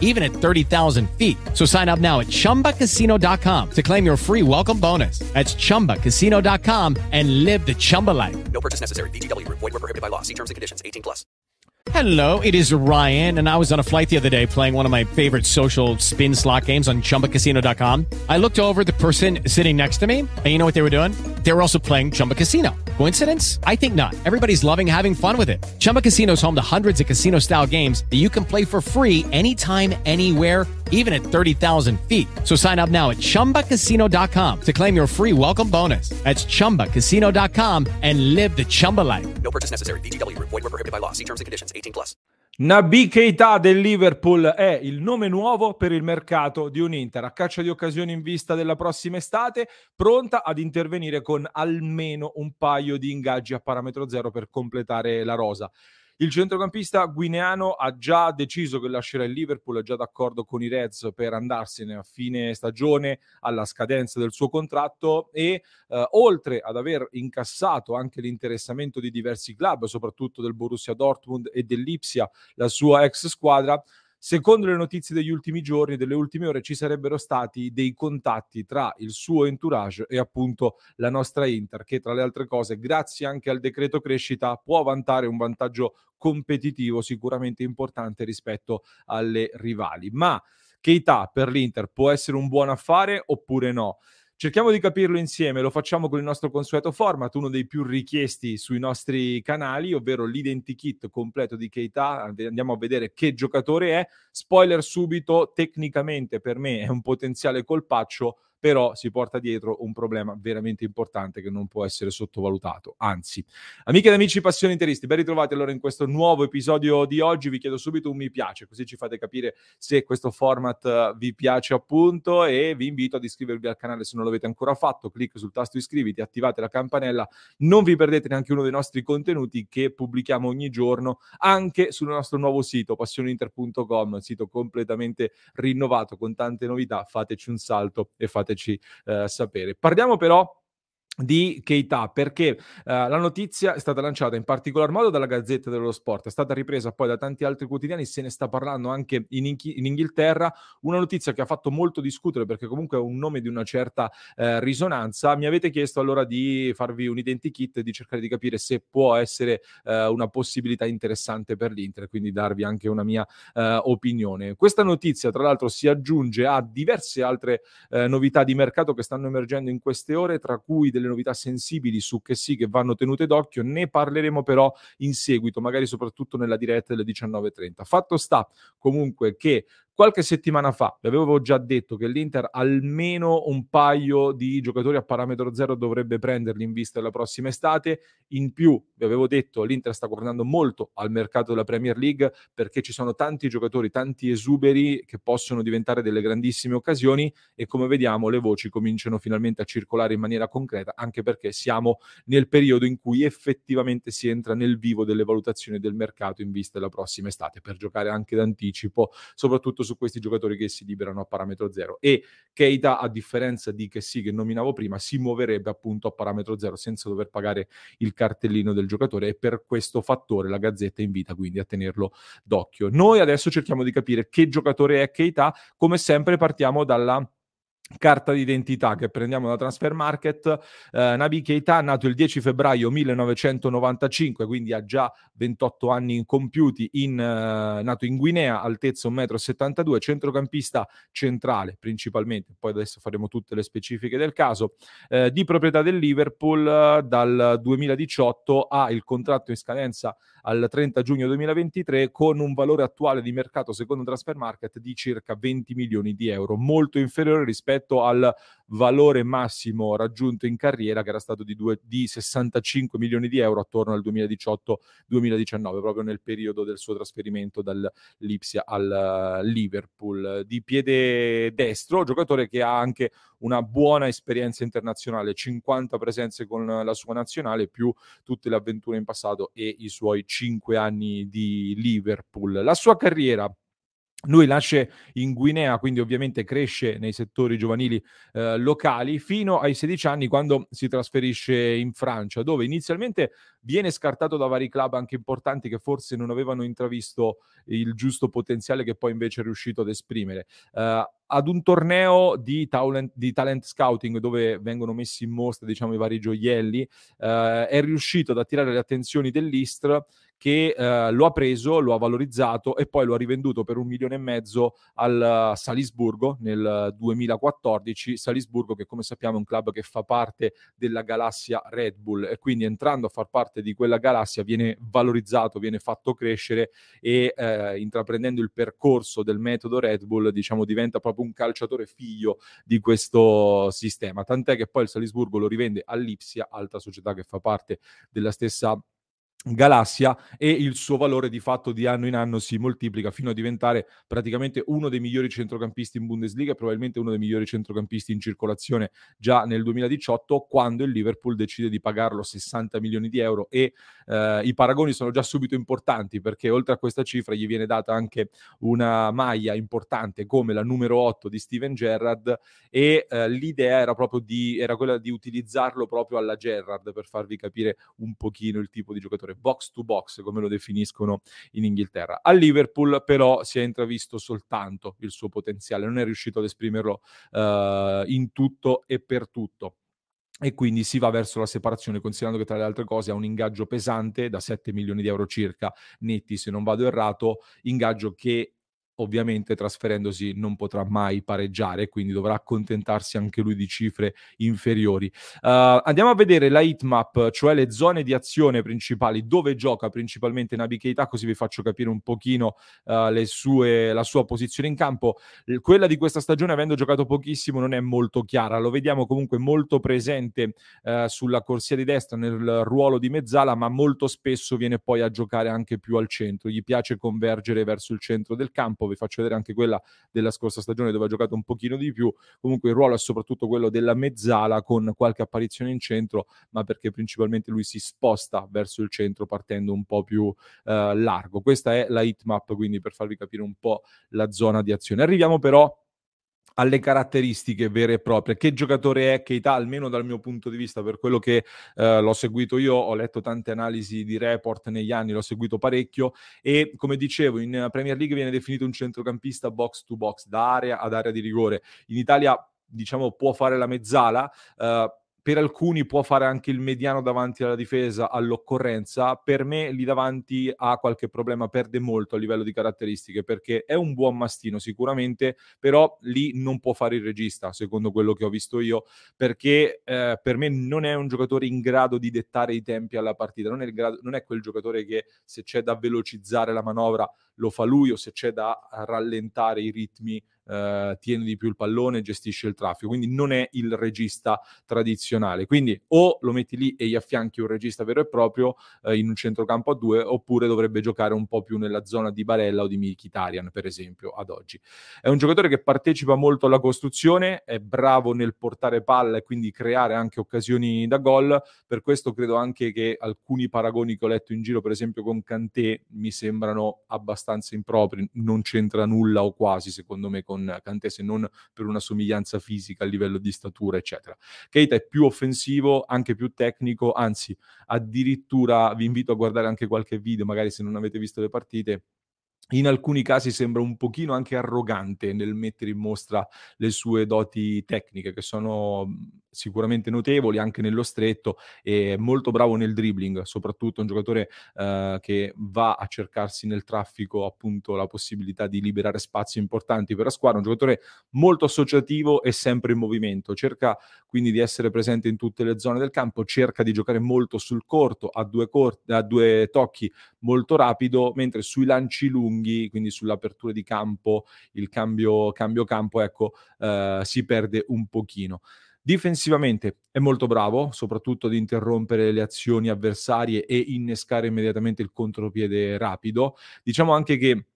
even at 30,000 feet. So sign up now at chumbacasino.com to claim your free welcome bonus. That's chumbacasino.com and live the Chumba life. No purchase necessary. VGW Group. Void were prohibited by law. See terms and conditions. 18 plus. Hello, it is Ryan, and I was on a flight the other day playing one of my favorite social spin slot games on chumbacasino.com. I looked over the person sitting next to me, and you know what they were doing? They were also playing Chumba Casino. Coincidence? I think not. Everybody's loving having fun with it. Chumba Casino is home to hundreds of casino style games that you can play for free anytime, anywhere, even at 30,000 feet. So sign up now at chumbacasino.com to claim your free welcome bonus. That's chumbacasino.com and live the Chumba life. No purchase necessary. Group. Void prohibited by law. See terms and conditions. 18 plus. Nabi Keita del Liverpool è il nome nuovo per il mercato di un Inter a caccia di occasioni in vista della prossima estate, pronta ad intervenire con almeno un paio di ingaggi a parametro zero per completare la rosa. Il centrocampista guineano ha già deciso che lascerà il Liverpool, è già d'accordo con i Reds per andarsene a fine stagione alla scadenza del suo contratto e eh, oltre ad aver incassato anche l'interessamento di diversi club, soprattutto del Borussia Dortmund e dell'Ipsia, la sua ex squadra, Secondo le notizie degli ultimi giorni, delle ultime ore, ci sarebbero stati dei contatti tra il suo entourage e appunto la nostra Inter, che tra le altre cose, grazie anche al decreto crescita, può vantare un vantaggio competitivo sicuramente importante rispetto alle rivali. Ma Keita per l'Inter può essere un buon affare oppure no? Cerchiamo di capirlo insieme, lo facciamo con il nostro consueto format, uno dei più richiesti sui nostri canali, ovvero l'identikit completo di Keita. Andiamo a vedere che giocatore è. Spoiler subito, tecnicamente per me è un potenziale colpaccio, però si porta dietro un problema veramente importante che non può essere sottovalutato. Anzi, amiche ed amici passioni interisti, ben ritrovati allora in questo nuovo episodio di oggi. Vi chiedo subito un mi piace, così ci fate capire se questo format uh, vi piace appunto e vi invito ad iscrivervi al canale se non l'avete ancora fatto. Clic sul tasto iscriviti, attivate la campanella, non vi perdete neanche uno dei nostri contenuti che pubblichiamo ogni giorno anche sul nostro nuovo sito passioninter.com, sito completamente rinnovato con tante novità. Fateci un salto e fateci eh, sapere. Parliamo però di Keita perché uh, la notizia è stata lanciata in particolar modo dalla Gazzetta dello Sport, è stata ripresa poi da tanti altri quotidiani, se ne sta parlando anche in, Inchi- in Inghilterra, una notizia che ha fatto molto discutere perché comunque è un nome di una certa uh, risonanza. Mi avete chiesto allora di farvi un identikit e di cercare di capire se può essere uh, una possibilità interessante per l'Inter, quindi darvi anche una mia opinione. Questa notizia tra l'altro si aggiunge a diverse altre novità di mercato che stanno emergendo in queste ore, tra cui delle delle novità sensibili su che sì che vanno tenute d'occhio, ne parleremo però in seguito, magari soprattutto nella diretta delle 19.30. Fatto sta comunque che Qualche settimana fa vi avevo già detto che l'Inter almeno un paio di giocatori a parametro zero dovrebbe prenderli in vista della prossima estate. In più, vi avevo detto, l'Inter sta guardando molto al mercato della Premier League perché ci sono tanti giocatori, tanti esuberi che possono diventare delle grandissime occasioni e come vediamo le voci cominciano finalmente a circolare in maniera concreta, anche perché siamo nel periodo in cui effettivamente si entra nel vivo delle valutazioni del mercato in vista della prossima estate per giocare anche d'anticipo, soprattutto su questi giocatori che si liberano a parametro zero. E Keita, a differenza di che sì, che nominavo prima, si muoverebbe appunto a parametro zero senza dover pagare il cartellino del giocatore e per questo fattore la Gazzetta invita quindi a tenerlo d'occhio. Noi adesso cerchiamo di capire che giocatore è Keita, come sempre partiamo dalla carta d'identità che prendiamo da Transfer Market, eh, Nabi Keita nato il 10 febbraio 1995, quindi ha già 28 anni compiuti, in, eh, nato in Guinea, altezza 1,72 m, centrocampista centrale principalmente, poi adesso faremo tutte le specifiche del caso, eh, di proprietà del Liverpool eh, dal 2018 ha il contratto in scadenza al 30 giugno 2023 con un valore attuale di mercato secondo Transfer Market di circa 20 milioni di euro, molto inferiore rispetto al valore massimo raggiunto in carriera che era stato di, due, di 65 milioni di euro attorno al 2018-2019, proprio nel periodo del suo trasferimento dall'Ipsia al Liverpool. Di piede destro, giocatore che ha anche una buona esperienza internazionale, 50 presenze con la sua nazionale più tutte le avventure in passato e i suoi cinque anni di Liverpool. La sua carriera lui nasce in Guinea, quindi ovviamente cresce nei settori giovanili eh, locali fino ai 16 anni quando si trasferisce in Francia, dove inizialmente viene scartato da vari club anche importanti che forse non avevano intravisto il giusto potenziale che poi invece è riuscito ad esprimere. Uh, ad un torneo di talent, di talent, scouting dove vengono messi in mostra diciamo, i vari gioielli, uh, è riuscito ad attirare le attenzioni dell'Istra che uh, lo ha preso, lo ha valorizzato e poi lo ha rivenduto per un milione e mezzo al Salisburgo nel 2014. Salisburgo che come sappiamo è un club che fa parte della galassia Red Bull e quindi entrando a far parte parte di quella galassia viene valorizzato, viene fatto crescere e eh, intraprendendo il percorso del metodo Red Bull, diciamo, diventa proprio un calciatore figlio di questo sistema. Tant'è che poi il Salisburgo lo rivende all'Ipsia, altra società che fa parte della stessa galassia e il suo valore di fatto di anno in anno si moltiplica fino a diventare praticamente uno dei migliori centrocampisti in Bundesliga e probabilmente uno dei migliori centrocampisti in circolazione già nel 2018 quando il Liverpool decide di pagarlo 60 milioni di euro e eh, i paragoni sono già subito importanti perché oltre a questa cifra gli viene data anche una maglia importante come la numero 8 di Steven Gerrard e eh, l'idea era proprio di era quella di utilizzarlo proprio alla Gerrard per farvi capire un pochino il tipo di giocatore box to box, come lo definiscono in Inghilterra. A Liverpool però si è intravisto soltanto il suo potenziale, non è riuscito ad esprimerlo uh, in tutto e per tutto e quindi si va verso la separazione, considerando che tra le altre cose ha un ingaggio pesante da 7 milioni di euro circa netti, se non vado errato, ingaggio che ovviamente trasferendosi non potrà mai pareggiare, quindi dovrà accontentarsi anche lui di cifre inferiori. Uh, andiamo a vedere la heatmap, cioè le zone di azione principali, dove gioca principalmente Nabi Keita, così vi faccio capire un pochino uh, sue, la sua posizione in campo. Quella di questa stagione, avendo giocato pochissimo, non è molto chiara, lo vediamo comunque molto presente uh, sulla corsia di destra nel ruolo di mezzala, ma molto spesso viene poi a giocare anche più al centro, gli piace convergere verso il centro del campo campo, vi faccio vedere anche quella della scorsa stagione dove ha giocato un pochino di più, comunque il ruolo è soprattutto quello della mezzala con qualche apparizione in centro, ma perché principalmente lui si sposta verso il centro partendo un po' più eh, largo. Questa è la hitmap, quindi per farvi capire un po' la zona di azione. Arriviamo però alle caratteristiche vere e proprie. Che giocatore è Keita, almeno dal mio punto di vista, per quello che eh, l'ho seguito io, ho letto tante analisi di report negli anni, l'ho seguito parecchio e come dicevo in Premier League viene definito un centrocampista box to box, da area ad area di rigore. In Italia diciamo può fare la mezzala, eh, per alcuni può fare anche il mediano davanti alla difesa all'occorrenza, per me lì davanti ha qualche problema, perde molto a livello di caratteristiche perché è un buon mastino sicuramente, però lì non può fare il regista, secondo quello che ho visto io, perché eh, per me non è un giocatore in grado di dettare i tempi alla partita, non è, grado, non è quel giocatore che se c'è da velocizzare la manovra lo fa lui o se c'è da rallentare i ritmi eh, tiene di più il pallone, gestisce il traffico, quindi non è il regista tradizionale. Quindi o lo metti lì e gli affianchi un regista vero e proprio eh, in un centrocampo a due, oppure dovrebbe giocare un po' più nella zona di Barella o di Mkhitaryan, per esempio, ad oggi. È un giocatore che partecipa molto alla costruzione, è bravo nel portare palla e quindi creare anche occasioni da gol, per questo credo anche che alcuni paragoni che ho letto in giro, per esempio con Kanté, mi sembrano abbastanza impropri, non c'entra nulla o quasi, secondo me, con Kanté se non per una somiglianza fisica a livello di statura, eccetera. Keita è più offensivo, anche più tecnico, anzi addirittura vi invito a guardare anche qualche video, magari se non avete visto le partite, in alcuni casi sembra un pochino anche arrogante nel mettere in mostra le sue doti tecniche che sono sicuramente notevoli anche nello stretto e molto bravo nel dribbling, soprattutto un giocatore eh, che va a cercarsi nel traffico appunto la possibilità di liberare spazi importanti per la squadra, un giocatore molto associativo e sempre in movimento, cerca quindi di essere presente in tutte le zone del campo, cerca di giocare molto sul corto, a due, cor- a due tocchi molto rapido, mentre sui lanci lunghi, quindi sull'apertura di campo, il cambio, cambio campo, ecco, eh, si perde un pochino. Difensivamente è molto bravo, soprattutto ad interrompere le azioni avversarie e innescare immediatamente il contropiede rapido. Diciamo anche che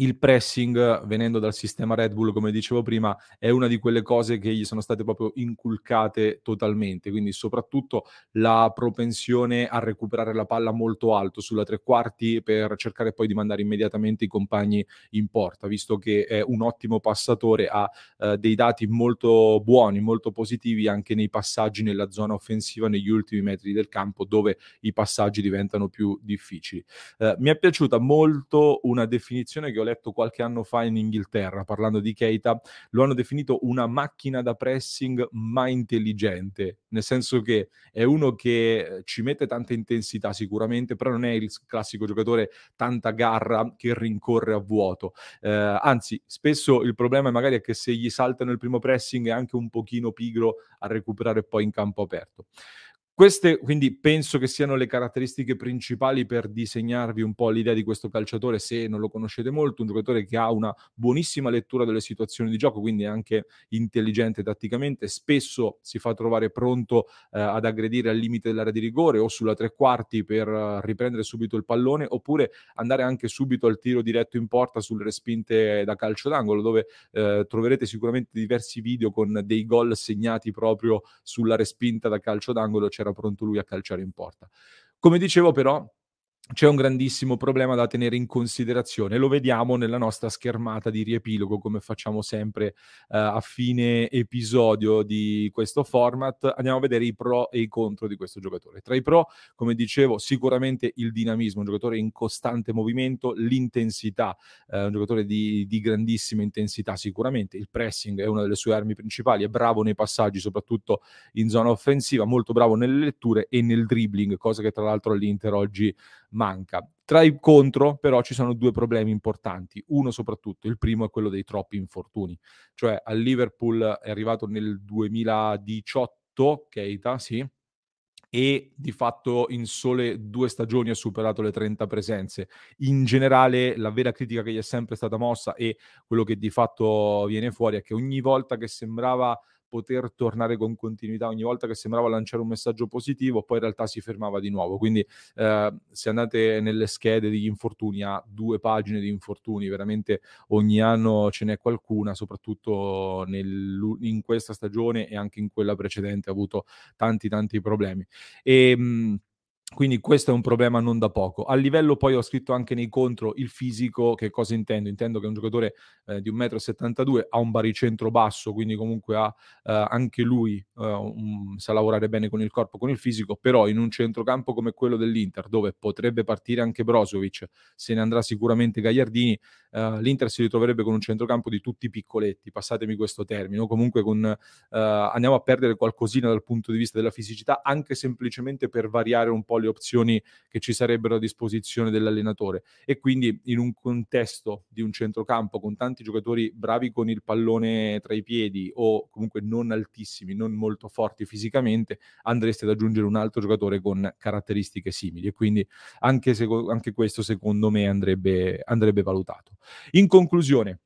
il pressing, venendo dal sistema Red Bull, come dicevo prima, è una di quelle cose che gli sono state proprio inculcate totalmente. Quindi, soprattutto la propensione a recuperare la palla molto alto sulla tre quarti per cercare poi di mandare immediatamente i compagni in porta, visto che è un ottimo passatore, ha eh, dei dati molto buoni, molto positivi anche nei passaggi nella zona offensiva, negli ultimi metri del campo, dove i passaggi diventano più difficili. Eh, mi è piaciuta molto una definizione che ho letto qualche anno fa in Inghilterra, parlando di Keita, lo hanno definito una macchina da pressing ma intelligente, nel senso che è uno che eh, ci mette tanta intensità sicuramente, però non è il classico giocatore tanta garra che rincorre a vuoto. Eh, anzi, spesso il problema magari è che se gli saltano il primo pressing è anche un pochino pigro a recuperare poi in campo aperto. Queste quindi penso che siano le caratteristiche principali per disegnarvi un po' l'idea di questo calciatore se non lo conoscete molto, un giocatore che ha una buonissima lettura delle situazioni di gioco, quindi è anche intelligente tatticamente, spesso si fa trovare pronto eh, ad aggredire al limite dell'area di rigore o sulla tre quarti per uh, riprendere subito il pallone oppure andare anche subito al tiro diretto in porta sulle respinte da calcio d'angolo dove eh, troverete sicuramente diversi video con dei gol segnati proprio sulla respinta da calcio d'angolo, c'era era pronto lui a calciare in porta. Come dicevo però, c'è un grandissimo problema da tenere in considerazione. Lo vediamo nella nostra schermata di riepilogo, come facciamo sempre eh, a fine episodio di questo format. Andiamo a vedere i pro e i contro di questo giocatore. Tra i pro, come dicevo, sicuramente il dinamismo, un giocatore in costante movimento, l'intensità, eh, un giocatore di, di grandissima intensità sicuramente. Il pressing è una delle sue armi principali, è bravo nei passaggi, soprattutto in zona offensiva, molto bravo nelle letture e nel dribbling, cosa che tra l'altro all'Inter oggi manca. Tra i contro, però, ci sono due problemi importanti. Uno soprattutto, il primo è quello dei troppi infortuni. Cioè, al Liverpool è arrivato nel 2018, Keita, sì, e di fatto in sole due stagioni ha superato le 30 presenze. In generale, la vera critica che gli è sempre stata mossa e quello che di fatto viene fuori è che ogni volta che sembrava poter tornare con continuità ogni volta che sembrava lanciare un messaggio positivo, poi in realtà si fermava di nuovo. Quindi eh, se andate nelle schede degli infortuni, ha due pagine di infortuni, veramente ogni anno ce n'è qualcuna, soprattutto nel, in questa stagione e anche in quella precedente ha avuto tanti tanti problemi. E, ehm, mh, quindi questo è un problema non da poco. A livello poi ho scritto anche nei contro il fisico, che cosa intendo? Intendo che un giocatore eh, di 1,72 m ha un baricentro basso, quindi comunque ha eh, anche lui eh, un, sa lavorare bene con il corpo, con il fisico, però in un centrocampo come quello dell'Inter, dove potrebbe partire anche Brozovic, se ne andrà sicuramente Gagliardini, eh, l'Inter si ritroverebbe con un centrocampo di tutti piccoletti, passatemi questo termine, comunque con, eh, andiamo a perdere qualcosina dal punto di vista della fisicità, anche semplicemente per variare un po' le opzioni che ci sarebbero a disposizione dell'allenatore. E quindi in un contesto di un centrocampo con tanti giocatori bravi con il pallone tra i piedi o comunque non altissimi, non molto forti fisicamente, andreste ad aggiungere un altro giocatore con caratteristiche simili. E quindi anche, se, anche questo secondo me andrebbe, andrebbe valutato. In conclusione,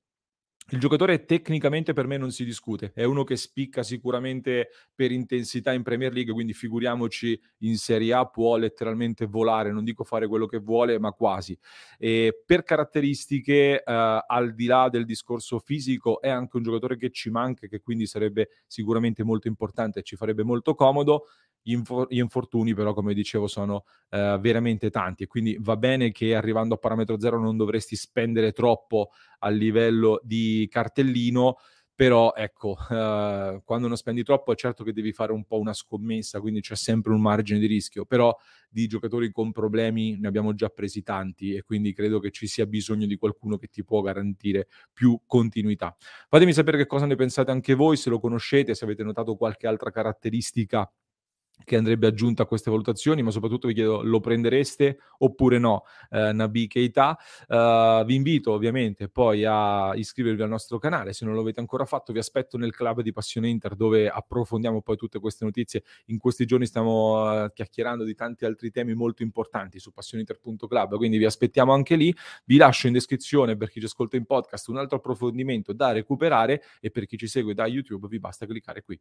il giocatore tecnicamente per me non si discute, è uno che spicca sicuramente per intensità in Premier League, quindi figuriamoci in Serie A può letteralmente volare, non dico fare quello che vuole, ma quasi. E per caratteristiche, eh, al di là del discorso fisico, è anche un giocatore che ci manca, che quindi sarebbe sicuramente molto importante e ci farebbe molto comodo. Gli, infor- gli infortuni però, come dicevo, sono eh, veramente tanti e quindi va bene che arrivando a parametro zero non dovresti spendere troppo a livello di cartellino, però ecco, eh, quando non spendi troppo è certo che devi fare un po' una scommessa, quindi c'è sempre un margine di rischio, però di giocatori con problemi ne abbiamo già presi tanti e quindi credo che ci sia bisogno di qualcuno che ti può garantire più continuità. Fatemi sapere che cosa ne pensate anche voi, se lo conoscete, se avete notato qualche altra caratteristica che andrebbe aggiunta a queste valutazioni, ma soprattutto vi chiedo, lo prendereste oppure no, eh, Nabi Keita? Uh, vi invito ovviamente poi a iscrivervi al nostro canale, se non l'avete ancora fatto vi aspetto nel club di Passione Inter dove approfondiamo poi tutte queste notizie. In questi giorni stiamo uh, chiacchierando di tanti altri temi molto importanti su passioneinter.club, quindi vi aspettiamo anche lì. Vi lascio in descrizione per chi ci ascolta in podcast un altro approfondimento da recuperare e per chi ci segue da YouTube vi basta cliccare qui.